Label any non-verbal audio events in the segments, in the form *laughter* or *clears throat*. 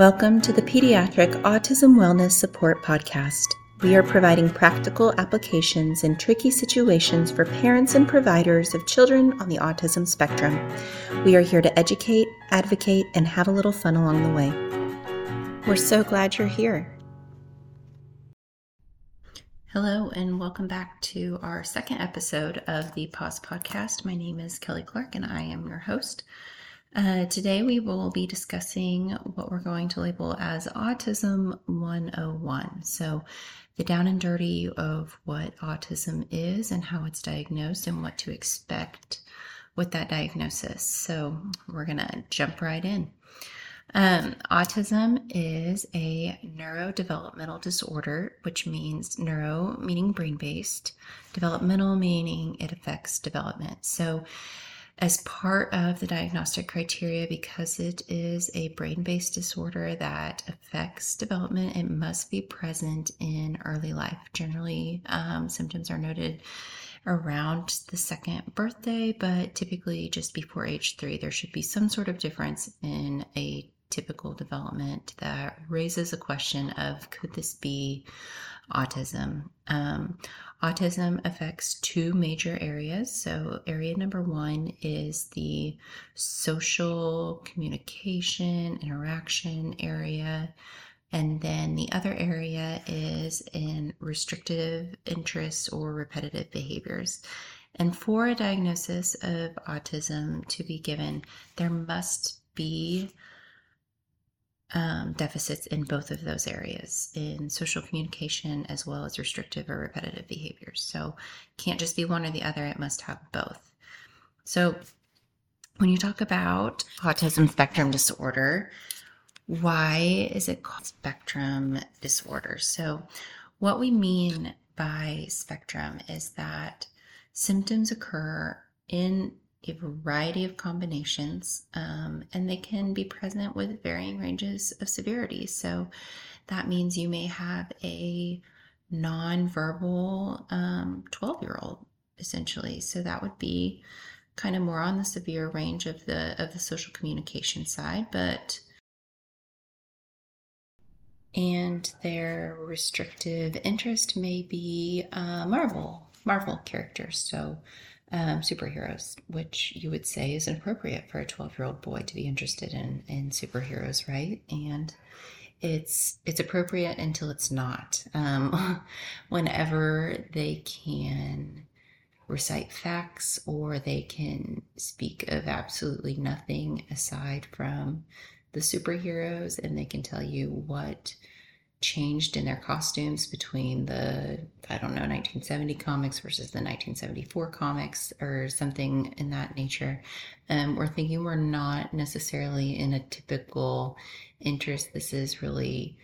Welcome to the Pediatric Autism Wellness Support Podcast. We are providing practical applications in tricky situations for parents and providers of children on the autism spectrum. We are here to educate, advocate, and have a little fun along the way. We're so glad you're here. Hello, and welcome back to our second episode of the PAWS Podcast. My name is Kelly Clark, and I am your host. Uh, today, we will be discussing what we're going to label as Autism 101. So, the down and dirty of what autism is and how it's diagnosed and what to expect with that diagnosis. So, we're going to jump right in. Um, autism is a neurodevelopmental disorder, which means neuro meaning brain based, developmental meaning it affects development. So, as part of the diagnostic criteria, because it is a brain based disorder that affects development, it must be present in early life. Generally, um, symptoms are noted around the second birthday, but typically just before age three, there should be some sort of difference in a typical development that raises a question of could this be autism? Um, Autism affects two major areas. So, area number one is the social communication, interaction area. And then the other area is in restrictive interests or repetitive behaviors. And for a diagnosis of autism to be given, there must be um, deficits in both of those areas in social communication as well as restrictive or repetitive behaviors. So, can't just be one or the other, it must have both. So, when you talk about autism spectrum disorder, why is it called spectrum disorder? So, what we mean by spectrum is that symptoms occur in a variety of combinations, um, and they can be present with varying ranges of severity. So that means you may have a nonverbal 12 um, year old essentially. So that would be kind of more on the severe range of the of the social communication side, but and their restrictive interest may be uh, Marvel Marvel characters. So um, superheroes, which you would say is inappropriate for a 12 year old boy to be interested in, in superheroes, right? And it's it's appropriate until it's not. Um, *laughs* whenever they can recite facts or they can speak of absolutely nothing aside from the superheroes and they can tell you what changed in their costumes between the I don't know 1970 comics versus the 1974 comics or something in that nature. Um, we're thinking we're not necessarily in a typical interest. This is really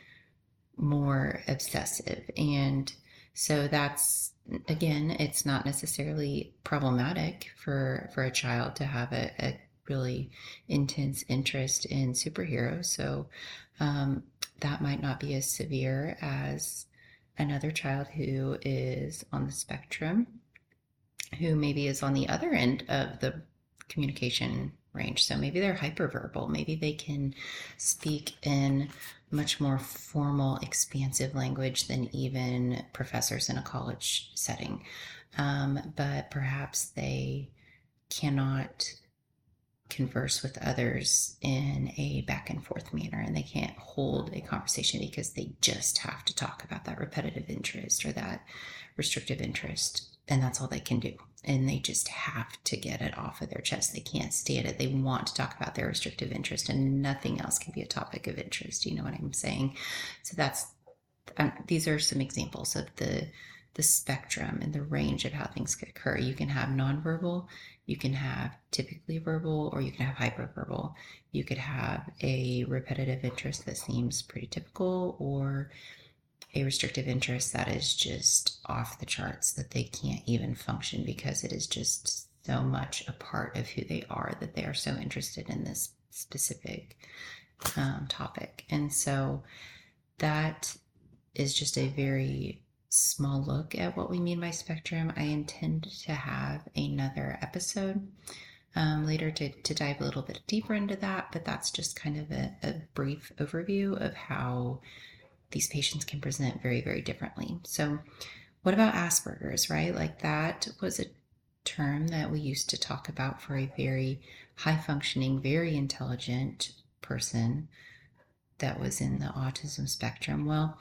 more obsessive, and so that's again, it's not necessarily problematic for for a child to have a, a really intense interest in superheroes. So um, that might not be as severe as another child who is on the spectrum, who maybe is on the other end of the communication range. So maybe they're hyperverbal. Maybe they can speak in much more formal, expansive language than even professors in a college setting. Um, but perhaps they cannot converse with others in a back and forth manner and they can't hold a conversation because they just have to talk about that repetitive interest or that restrictive interest and that's all they can do. And they just have to get it off of their chest. They can't stand it. They want to talk about their restrictive interest and nothing else can be a topic of interest you know what i'm saying? So that's um, these are some examples of the the spectrum and the range of how things could occur. You can have nonverbal, you can have typically verbal, or you can have hyperverbal. You could have a repetitive interest that seems pretty typical, or a restrictive interest that is just off the charts, that they can't even function because it is just so much a part of who they are that they are so interested in this specific um, topic. And so that is just a very small look at what we mean by spectrum, I intend to have another episode um, later to, to dive a little bit deeper into that, but that's just kind of a, a brief overview of how these patients can present very, very differently. So, what about Asperger's, right? Like that was a term that we used to talk about for a very high functioning, very intelligent person that was in the autism spectrum. Well,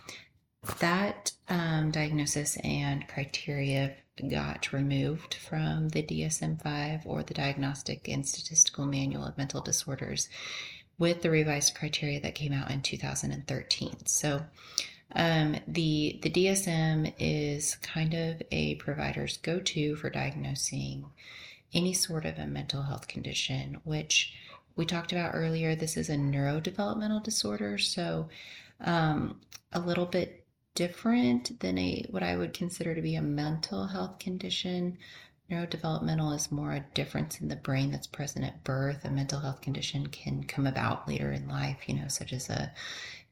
that um, diagnosis and criteria got removed from the DSM 5 or the Diagnostic and Statistical Manual of Mental Disorders with the revised criteria that came out in 2013. So, um, the the DSM is kind of a provider's go-to for diagnosing any sort of a mental health condition, which we talked about earlier. This is a neurodevelopmental disorder, so um, a little bit different than a what I would consider to be a mental health condition. Neurodevelopmental is more a difference in the brain that's present at birth. A mental health condition can come about later in life, you know, such as a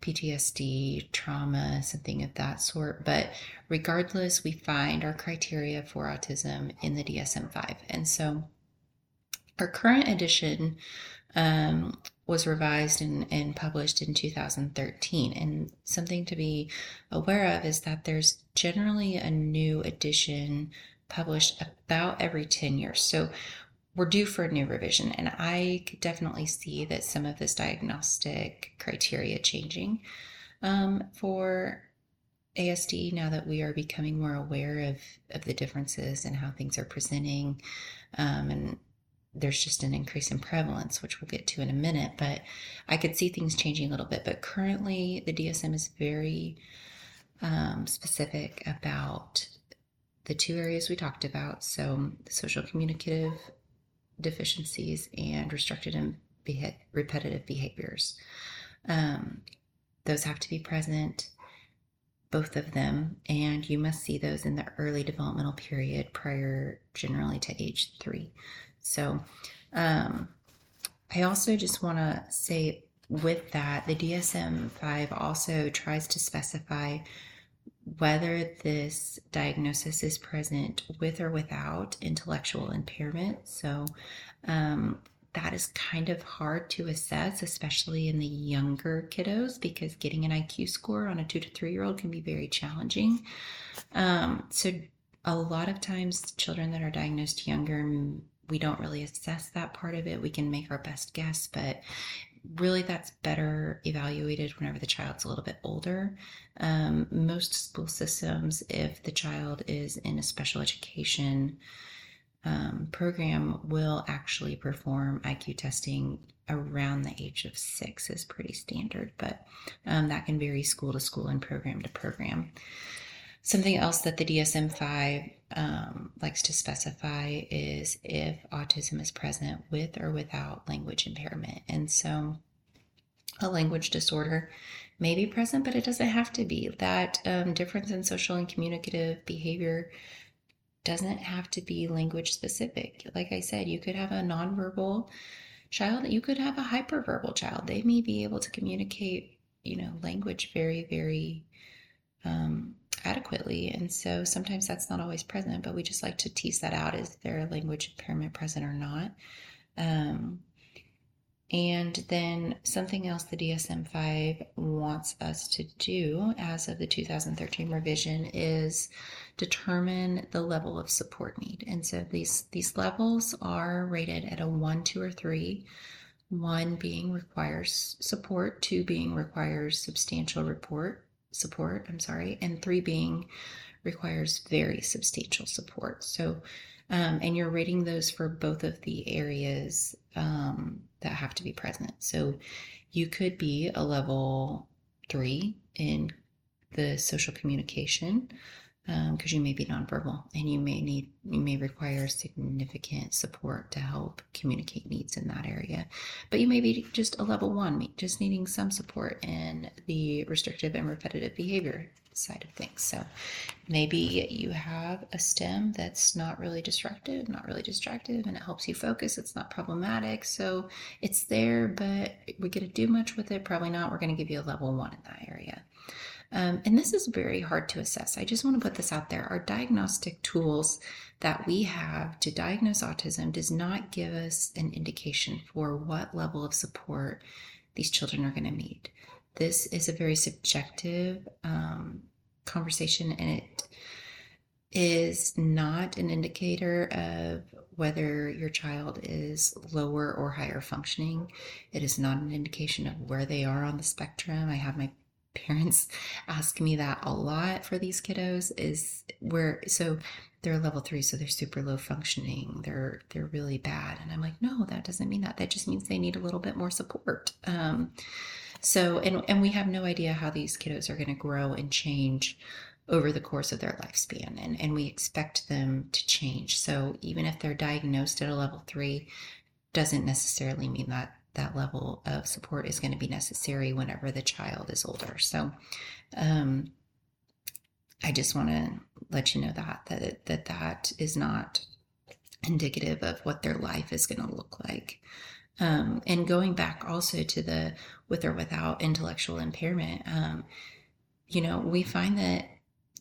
PTSD, trauma, something of that sort. But regardless, we find our criteria for autism in the DSM 5. And so our current edition um, was revised and, and published in 2013. And something to be aware of is that there's generally a new edition published about every 10 years. So we're due for a new revision. And I could definitely see that some of this diagnostic criteria changing um, for ASD now that we are becoming more aware of, of the differences and how things are presenting. Um, and there's just an increase in prevalence, which we'll get to in a minute. But I could see things changing a little bit. But currently, the DSM is very um, specific about the two areas we talked about. So, social communicative deficiencies and restricted and beha- repetitive behaviors. Um, those have to be present, both of them, and you must see those in the early developmental period prior generally to age three. So, um, I also just want to say with that, the DSM 5 also tries to specify whether this diagnosis is present with or without intellectual impairment. So, um, that is kind of hard to assess, especially in the younger kiddos, because getting an IQ score on a two to three year old can be very challenging. Um, so, a lot of times, children that are diagnosed younger, we don't really assess that part of it. We can make our best guess, but really that's better evaluated whenever the child's a little bit older. Um, most school systems, if the child is in a special education um, program, will actually perform IQ testing around the age of six, is pretty standard, but um, that can vary school to school and program to program. Something else that the DSM 5 um, likes to specify is if autism is present with or without language impairment. And so a language disorder may be present, but it doesn't have to be. That um, difference in social and communicative behavior doesn't have to be language specific. Like I said, you could have a nonverbal child, you could have a hyperverbal child. They may be able to communicate, you know, language very, very um, adequately. And so sometimes that's not always present, but we just like to tease that out. Is there a language impairment present or not? Um, and then something else the DSM 5 wants us to do as of the 2013 revision is determine the level of support need. And so these, these levels are rated at a 1, 2, or 3. 1 being requires support, 2 being requires substantial report, support, I'm sorry, and three being requires very substantial support. So, um, and you're rating those for both of the areas um, that have to be present. So, you could be a level three in the social communication because um, you may be nonverbal and you may need you may require significant support to help communicate needs in that area. But you may be just a level one just needing some support in the restrictive and repetitive behavior side of things. So maybe you have a stim that's not really destructive not really distractive and it helps you focus it's not problematic so it's there but we're to do much with it probably not. We're going to give you a level one in that area Um, and this is very hard to assess. I just want to put this out there. Our diagnostic tools that we have to diagnose autism does not give us an indication for what level of support these children are going to need. This is a very subjective um, conversation and it is not an indicator of whether your child is lower or higher functioning. It is not an indication of where they are on the spectrum. I have my parents ask me that a lot for these kiddos is where so they're level 3 so they're super low functioning they're they're really bad. And i'm like no that doesn't mean that that just means they need a little bit more support. Um, so and and we have no idea how these kiddos are going to grow and change over the course of their lifespan and, and we expect them to change. So even if they're diagnosed at a level 3 doesn't necessarily mean that that level of support is going to be necessary whenever the child is older. So, um, I just want to let you know that that that that is not indicative of what their life is going to look like. Um, and going back also to the with or without intellectual impairment, um, you know, we find that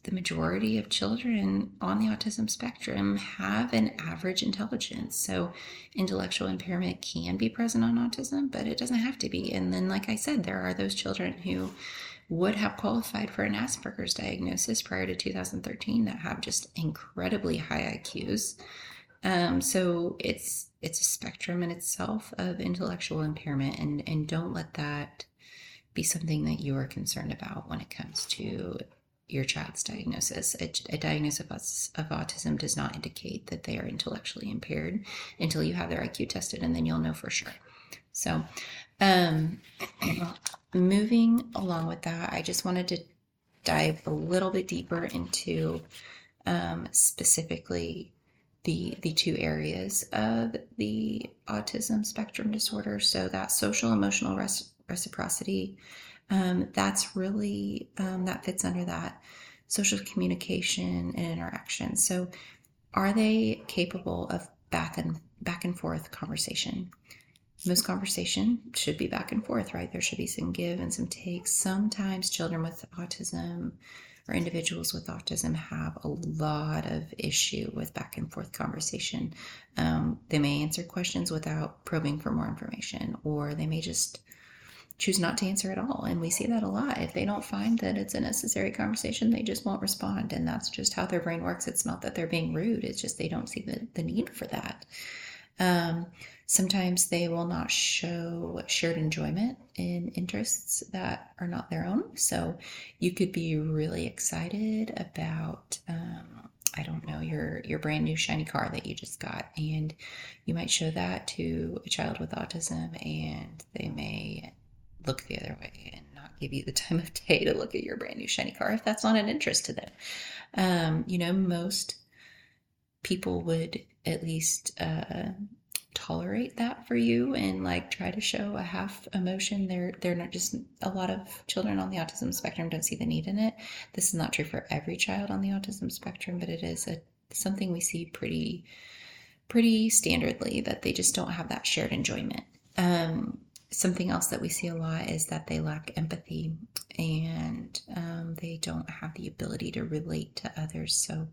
the majority of children on the autism spectrum have an average intelligence. So, intellectual impairment can be present on autism, but it doesn't have to be. And then, like I said, there are those children who would have qualified for an Asperger's diagnosis prior to 2013 that have just incredibly high IQs. Um, so it's it's a spectrum in itself of intellectual impairment, and and don't let that be something that you are concerned about when it comes to your child's diagnosis. A, a diagnosis of, of, autism does not indicate that they are intellectually impaired until you have their IQ tested, and then you'll know for sure. So, um, *clears throat* moving along with that, I just wanted to dive a little bit deeper into um, specifically the the two areas of the autism spectrum disorder. So that social emotional res- reciprocity um, that's really um, that fits under that social communication and interaction. So, are they capable of back and back and forth conversation? Most conversation should be back and forth, right? There should be some give and some take. Sometimes children with autism or individuals with autism have a lot of issue with back and forth conversation. Um, they may answer questions without probing for more information, or they may just choose not to answer at all. And we see that a lot. If they don't find that it's a necessary conversation, they just won't respond. And that's just how their brain works. It's not that they're being rude, it's just they don't see the, the need for that. Um, sometimes they will not show shared enjoyment in interests that are not their own. So you could be really excited about. Um, I don't know, your your brand new shiny car that you just got and you might show that to a child with autism and they may look the other way and not give you the time of day to look at your brand new shiny car if that's not an interest to them. Um, you know, most people would at least uh, tolerate that for you and like try to show a half emotion. They're they're not just a lot of children on the autism spectrum don't see the need in it. This is not true for every child on the autism spectrum, but it is a something we see pretty pretty standardly that they just don't have that shared enjoyment. Um, something else that we see a lot is that they lack empathy and um, they don't have the ability to relate to others. So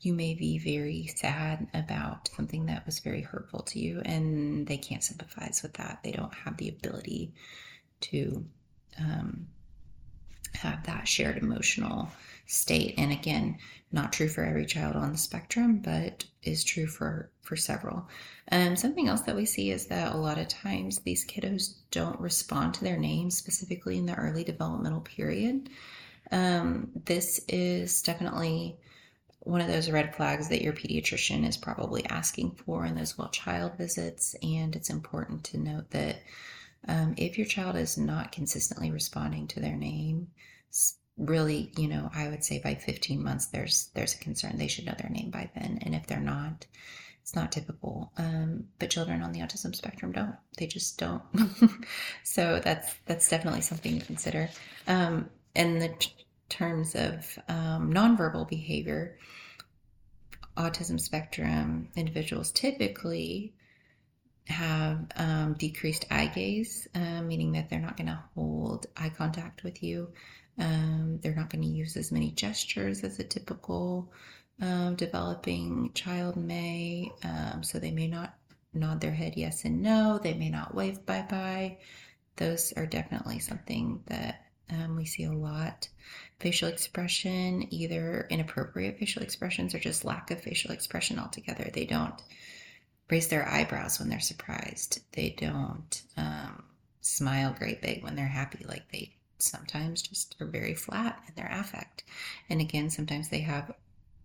you may be very sad about something that was very hurtful to you, and they can't sympathize with that. They don't have the ability to um, have that shared emotional state. And again, not true for every child on the spectrum, but is true for for several. Um, something else that we see is that a lot of times these kiddos don't respond to their names specifically in the early developmental period. Um, this is definitely one of those red flags that your pediatrician is probably asking for in those well child visits. And it's important to note that um, if your child is not consistently responding to their name, really, you know, I would say by 15 months, there's there's a concern. They should know their name by then, and if they're not, it's not typical. Um, but children on the autism spectrum don't. They just don't. *laughs* so that's that's definitely something to consider. Um, in the t- terms of um, nonverbal behavior, autism spectrum individuals typically have um, decreased eye gaze, uh, meaning that they're not going to hold eye contact with you. Um, they're not going to use as many gestures as a typical um, developing child may. Um, so they may not nod their head yes and no. They may not wave bye bye. Those are definitely something that um, we see a lot. Facial expression, either inappropriate facial expressions or just lack of facial expression altogether. They don't raise their eyebrows when they're surprised. They don't um, smile great big when they're happy. Like they sometimes just are very flat in their affect. And again, sometimes they have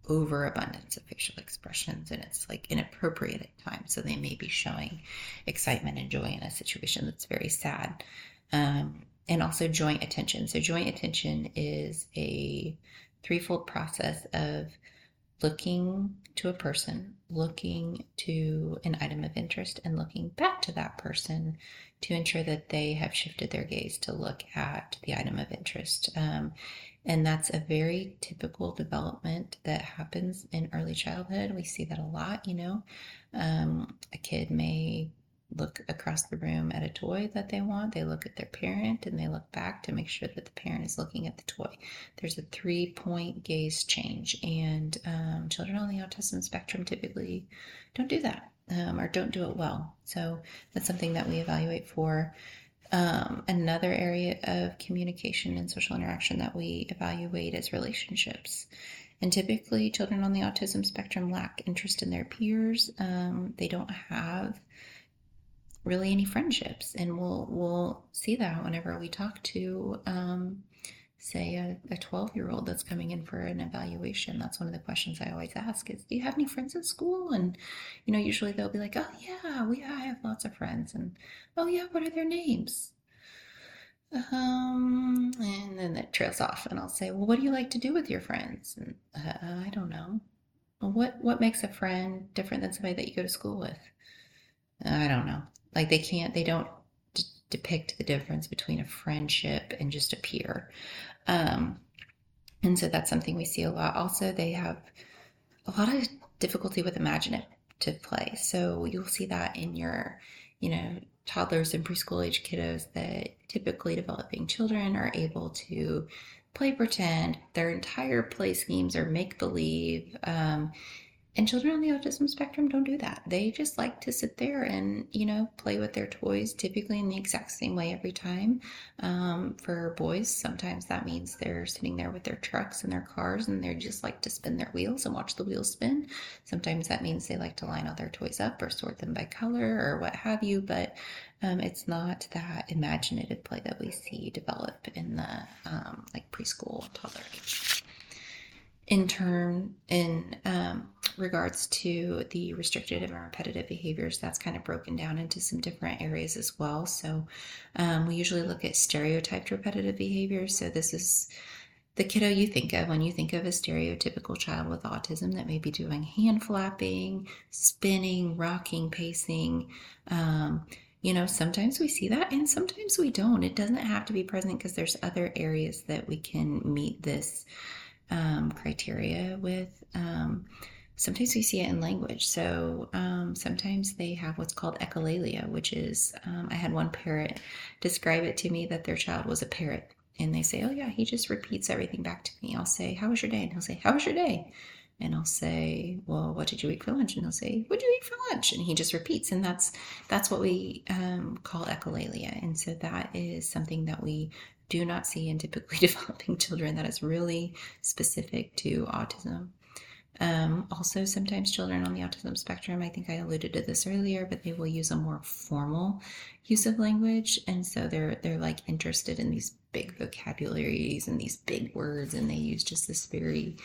overabundance of facial expressions and it's like inappropriate at times. So they may be showing excitement and joy in a situation that's very sad. Um, and also joint attention. So, joint attention is a threefold process of looking to a person, looking to an item of interest, and looking back to that person to ensure that they have shifted their gaze to look at the item of interest. Um, and that's a very typical development that happens in early childhood. We see that a lot, you know. Um, a kid may look across the room at a toy that they want. They look at their parent and they look back to make sure that the parent is looking at the toy. There's a three point gaze change, and um, children on the autism spectrum typically don't do that um, or don't do it well. So that's something that we evaluate for. Um, another area of communication and social interaction that we evaluate is relationships. And typically, children on the autism spectrum lack interest in their peers. Um, they don't have really any friendships, and we'll we'll see that whenever we talk to, um, say, a 12 year old that's coming in for an evaluation. That's one of the questions I always ask: is Do you have any friends at school? And you know, usually they'll be like, "Oh yeah, we I have lots of friends," and "Oh yeah, what are their names?" Um, and then it trails off, and I'll say, "Well, what do you like to do with your friends?" And uh, I don't know. what what makes a friend different than somebody that you go to school with? I don't know. Like they can't, they don't d- depict the difference between a friendship and just a peer. Um, and so that's something we see a lot. Also, they have a lot of difficulty with imaginative play. So you'll see that in your, you know, toddlers and preschool age kiddos that typically developing children are able to play pretend. Their entire play schemes are make believe. Um, and children on the autism spectrum don't do that. They just like to sit there and, you know, play with their toys, typically in the exact same way every time. Um, for boys, sometimes that means they're sitting there with their trucks and their cars and they just like to spin their wheels and watch the wheels spin. Sometimes that means they like to line all their toys up or sort them by color or what have you, but um, it's not that imaginative play that we see develop in the um, like preschool toddler age in turn in um, regards to the restricted and repetitive behaviors that's kind of broken down into some different areas as well. So um, we usually look at stereotyped repetitive behaviors so this is the kiddo you think of when you think of a stereotypical child with autism that may be doing hand flapping spinning rocking pacing. Um, you know sometimes we see that and sometimes we don't. It doesn't have to be present because there's other areas that we can meet this um, criteria with. Um, sometimes we see it in language. So um, sometimes they have what's called echolalia, which is um, I had one parent describe it to me that their child was a parrot. And they say, Oh, yeah, he just repeats everything back to me. I'll say, How was your day? And he'll say, How was your day? and I'll say, "Well, what did you eat for lunch?" And he'll say, "What did you eat for lunch?" And he just repeats, and that's that's what we um, call echolalia. And so that is something that we do not see in typically *laughs* developing children that is really specific to autism. Um, also, sometimes children on the autism spectrum, I think I alluded to this earlier, but they will use a more formal use of language, and so they're they're like interested in these big vocabularies and these big words, and they use just this very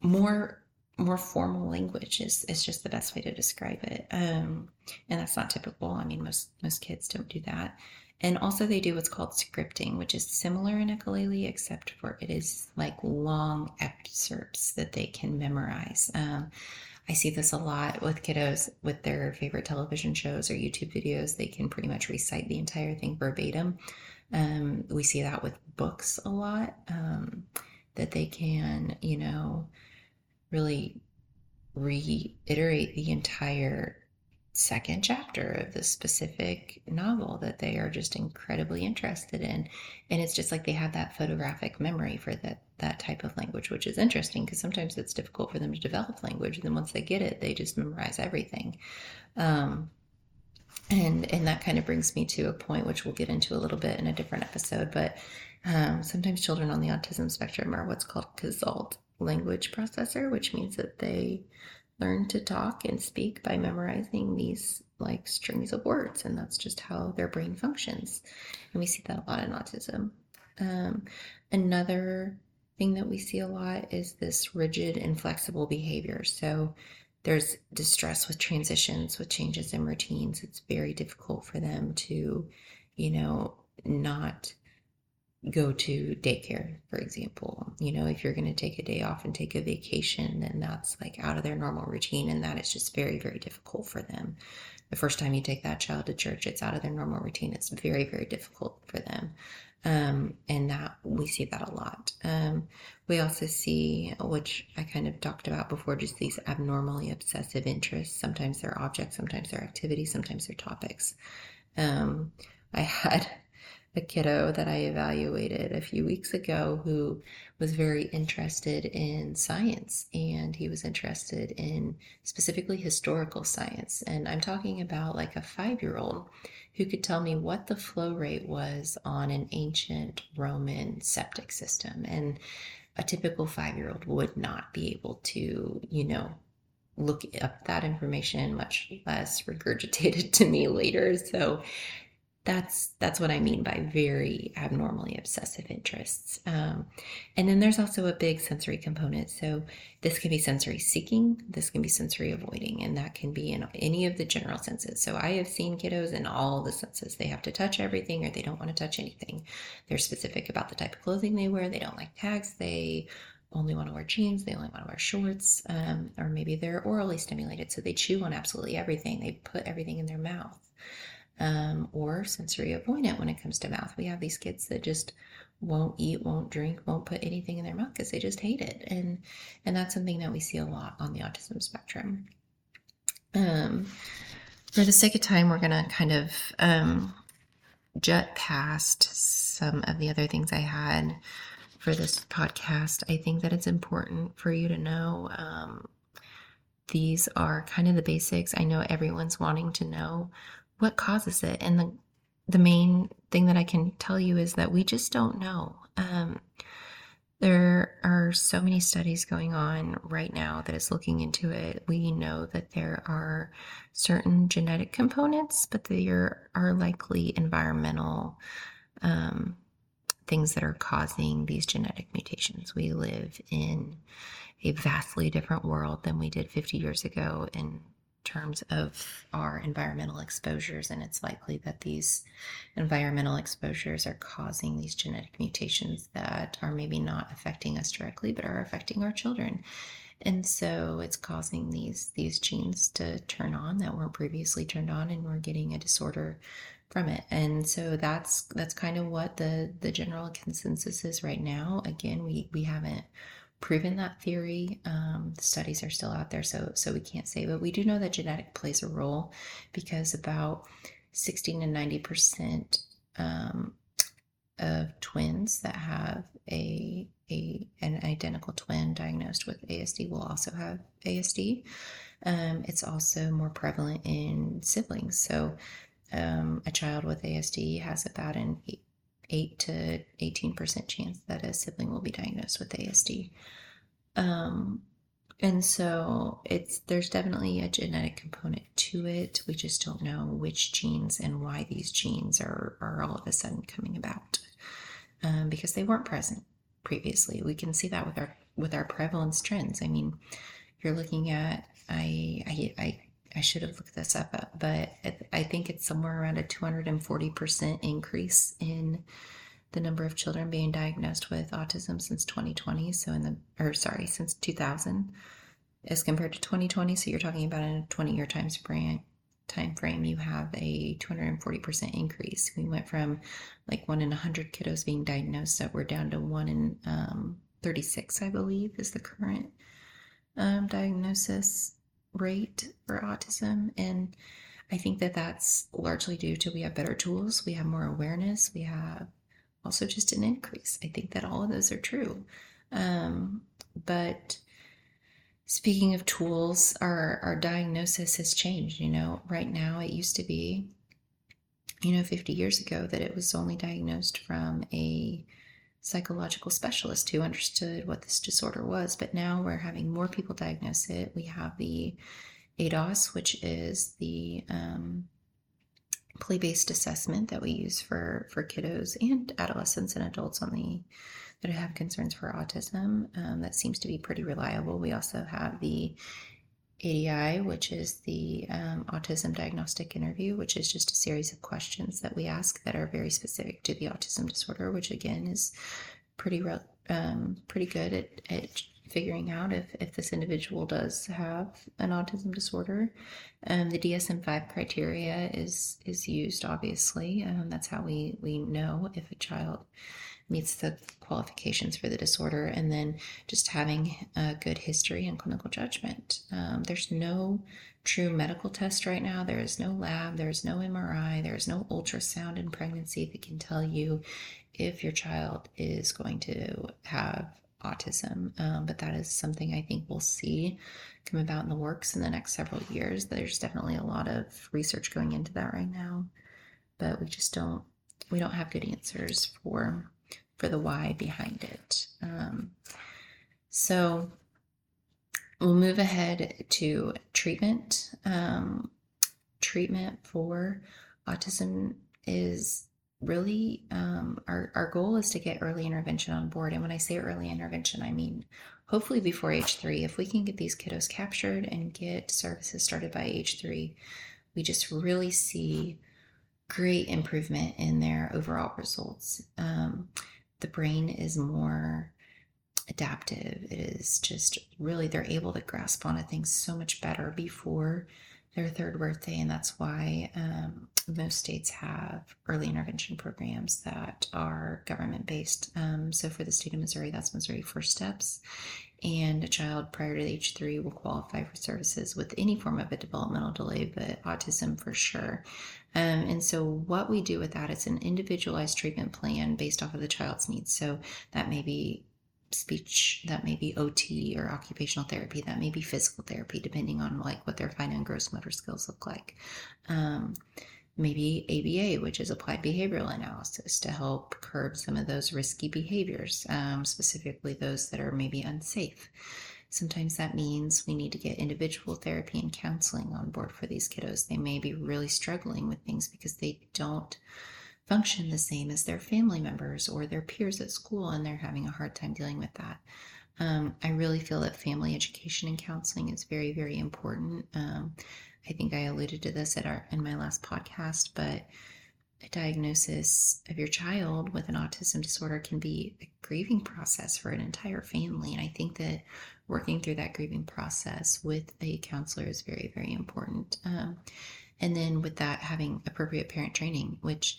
more more formal language is, is just the best way to describe it. Um, and that's not typical. I mean most most kids don't do that and also they do what's called scripting, which is similar in echolalia, except for it is like long excerpts that they can memorize. Um, I see this a lot with kiddos with their favorite television shows or YouTube videos. They can pretty much recite the entire thing verbatim. Um, we see that with books a lot, um, that they can, you know, really reiterate the entire second chapter of the specific novel that they are just incredibly interested in. And it's just like they have that photographic memory for that that type of language which is interesting because sometimes it's difficult for them to develop language. And then once they get it they just memorize everything. Um, and and that kind of brings me to a point which we'll get into a little bit in a different episode but um, sometimes children on the autism spectrum are what's called gestalt language processor which means that they learn to talk and speak by memorizing these like strings of words and that's just how their brain functions. And we see that a lot in autism. Um, another thing that we see a lot is this rigid inflexible behavior. So there's distress with transitions with changes in routines. It's very difficult for them to you know not go to daycare, for example. You know, if you're going to take a day off and take a vacation, then that's like out of their normal routine, and that is just very, very difficult for them. The first time you take that child to church, it's out of their normal routine. It's very, very difficult for them. Um, and that we see that a lot. Um, we also see, which I kind of talked about before, just these abnormally obsessive interests. Sometimes they're objects, sometimes they're activities, sometimes they're topics. Um, I had a kiddo that I evaluated a few weeks ago who was very interested in science and he was interested in specifically historical science. And I'm talking about like a five year old who could tell me what the flow rate was on an ancient Roman septic system. And a typical five year old would not be able to, you know, look up that information, much less regurgitate it to me later. So that's that's what I mean by very abnormally obsessive interests. Um, and then there's also a big sensory component. So this can be sensory seeking, this can be sensory avoiding, and that can be in any of the general senses. So I have seen kiddos in all the senses. They have to touch everything or they don't want to touch anything. They're specific about the type of clothing they wear. They don't like tags. They only want to wear jeans, they only want to wear shorts, um, or maybe they're orally stimulated, so they chew on absolutely everything. They put everything in their mouth um, or sensory avoidant when it comes to mouth. We have these kids that just won't eat, won't drink, won't put anything in their mouth because they just hate it, and and that's something that we see a lot on the autism spectrum. Um, for the sake of time, we're gonna kind of um, jet past some of the other things I had for this podcast. I think that it's important for you to know. Um, these are kind of the basics. I know everyone's wanting to know what causes it? And the the main thing that i can tell you is that we just don't know. Um, there are so many studies going on right now that is looking into it. We know that there are certain genetic components but there are likely environmental um, things that are causing these genetic mutations. We live in a vastly different world than we did 50 years ago and terms of our environmental exposures, and it's likely that these environmental exposures are causing these genetic mutations that are maybe not affecting us directly, but are affecting our children. And so it's causing these these genes to turn on that weren't previously turned on, and we're getting a disorder from it. And so that's that's kind of what the the general consensus is right now. Again, we we haven't proven that theory. Um, the studies are still out there, so so we can't say, but we do know that genetic plays a role because about 16 to 90 percent um, of twins that have a a an identical twin diagnosed with ASD will also have ASD. Um, it's also more prevalent in siblings. So um, a child with ASD has about an 8 to 18% chance that a sibling will be diagnosed with ASD. Um, and so it's there's definitely a genetic component to it. We just don't know which genes and why these genes are, are all of a sudden coming about um, because they weren't present previously. We can see that with our with our prevalence trends. I mean, you're looking at I I, I I should have looked this up, but I think it's somewhere around a 240% increase in the number of children being diagnosed with autism since 2020. So, in the, or sorry, since 2000 as compared to 2020. So, you're talking about in a 20 year time frame. Time frame, you have a 240% increase. We went from like one in 100 kiddos being diagnosed, that we're down to one in um, 36, I believe, is the current um, diagnosis rate for autism. And I think that that's largely due to we have better tools, we have more awareness, we have also just an increase. I think that all of those are true. Um, but speaking of tools, our, our diagnosis has changed. You know, right now it used to be, you know, 50 years ago that it was only diagnosed from a psychological specialist who understood what this disorder was. But now we're having more people diagnose it. We have the ADOS, which is the um, play-based assessment that we use for for kiddos and adolescents and adults on the that have concerns for autism. Um, that seems to be pretty reliable. We also have the ADI, which is the um, Autism Diagnostic Interview, which is just a series of questions that we ask that are very specific to the autism disorder, which again is pretty um, pretty good at, at figuring out if, if this individual does have an autism disorder. Um, the DSM-5 criteria is is used, obviously. Um, that's how we, we know if a child meets the qualifications for the disorder, and then just having a good history and clinical judgment. Um, there's no true medical test right now. There is no lab, there is no MRI, there is no ultrasound in pregnancy that can tell you if your child is going to have autism. Um, but that is something I think we'll see come about in the works in the next several years. There's definitely a lot of research going into that right now, but we just don't we don't have good answers for for the why behind it. Um, so we'll move ahead to treatment. Um, treatment for autism is really um, our, our goal is to get early intervention on board. And when I say early intervention, I mean hopefully before age three. If we can get these kiddos captured and get services started by age three, we just really see great improvement in their overall results. Um, the brain is more adaptive. It is just really, they're able to grasp onto things so much better before their third birthday, and that's why um, most states have early intervention programs that are government based. Um, so for the state of Missouri, that's Missouri First Steps, and a child prior to age three will qualify for services with any form of a developmental delay, but autism for sure. Um, and so, what we do with that is an individualized treatment plan based off of the child's needs. So, that may be speech that may be ot or occupational therapy that may be physical therapy depending on like what their fine and gross motor skills look like um, maybe aba which is applied behavioral analysis to help curb some of those risky behaviors um, specifically those that are maybe unsafe sometimes that means we need to get individual therapy and counseling on board for these kiddos they may be really struggling with things because they don't function the same as their family members or their peers at school, and they're having a hard time dealing with that. Um, I really feel that family education and counseling is very, very important. Um, I think I alluded to this at our in my last podcast, but a diagnosis of your child with an autism disorder can be a grieving process for an entire family. And I think that working through that grieving process with a counselor is very, very important. Um, and then with that, having appropriate parent training, which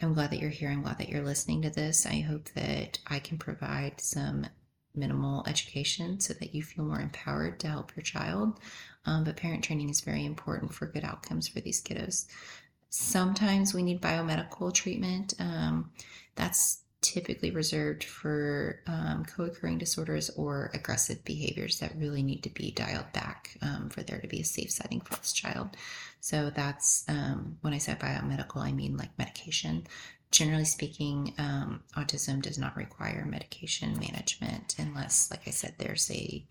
I'm glad that you're here. I'm glad that you're listening to this. I hope that I can provide some minimal education so that you feel more empowered to help your child. Um, but parent training is very important for good outcomes for these kiddos. Sometimes we need biomedical treatment. Um, that's typically reserved for um, co occurring disorders or aggressive behaviors that really need to be dialed back um, for there to be a safe setting for this child. So that's um, when I say biomedical, I mean like medication. Generally speaking, um, autism does not require medication management unless, like I said, there's a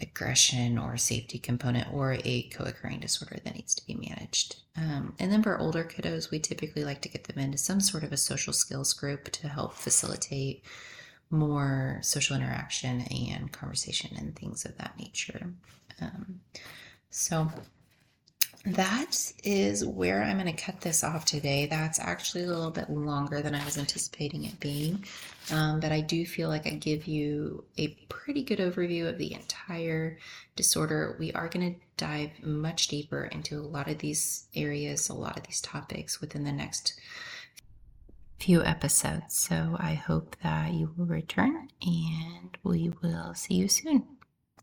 aggression or safety component or a co-occurring disorder that needs to be managed. Um, and then for older kiddos, we typically like to get them into some sort of a social skills group to help facilitate more social interaction and conversation and things of that nature. Um, so that is where I'm going to cut this off today. That's actually a little bit longer than I was anticipating it being, um, but I do feel like I give you a pretty good overview of the entire disorder. We are going to dive much deeper into a lot of these areas, a lot of these topics within the next few episodes. So I hope that you will return and we will see you soon.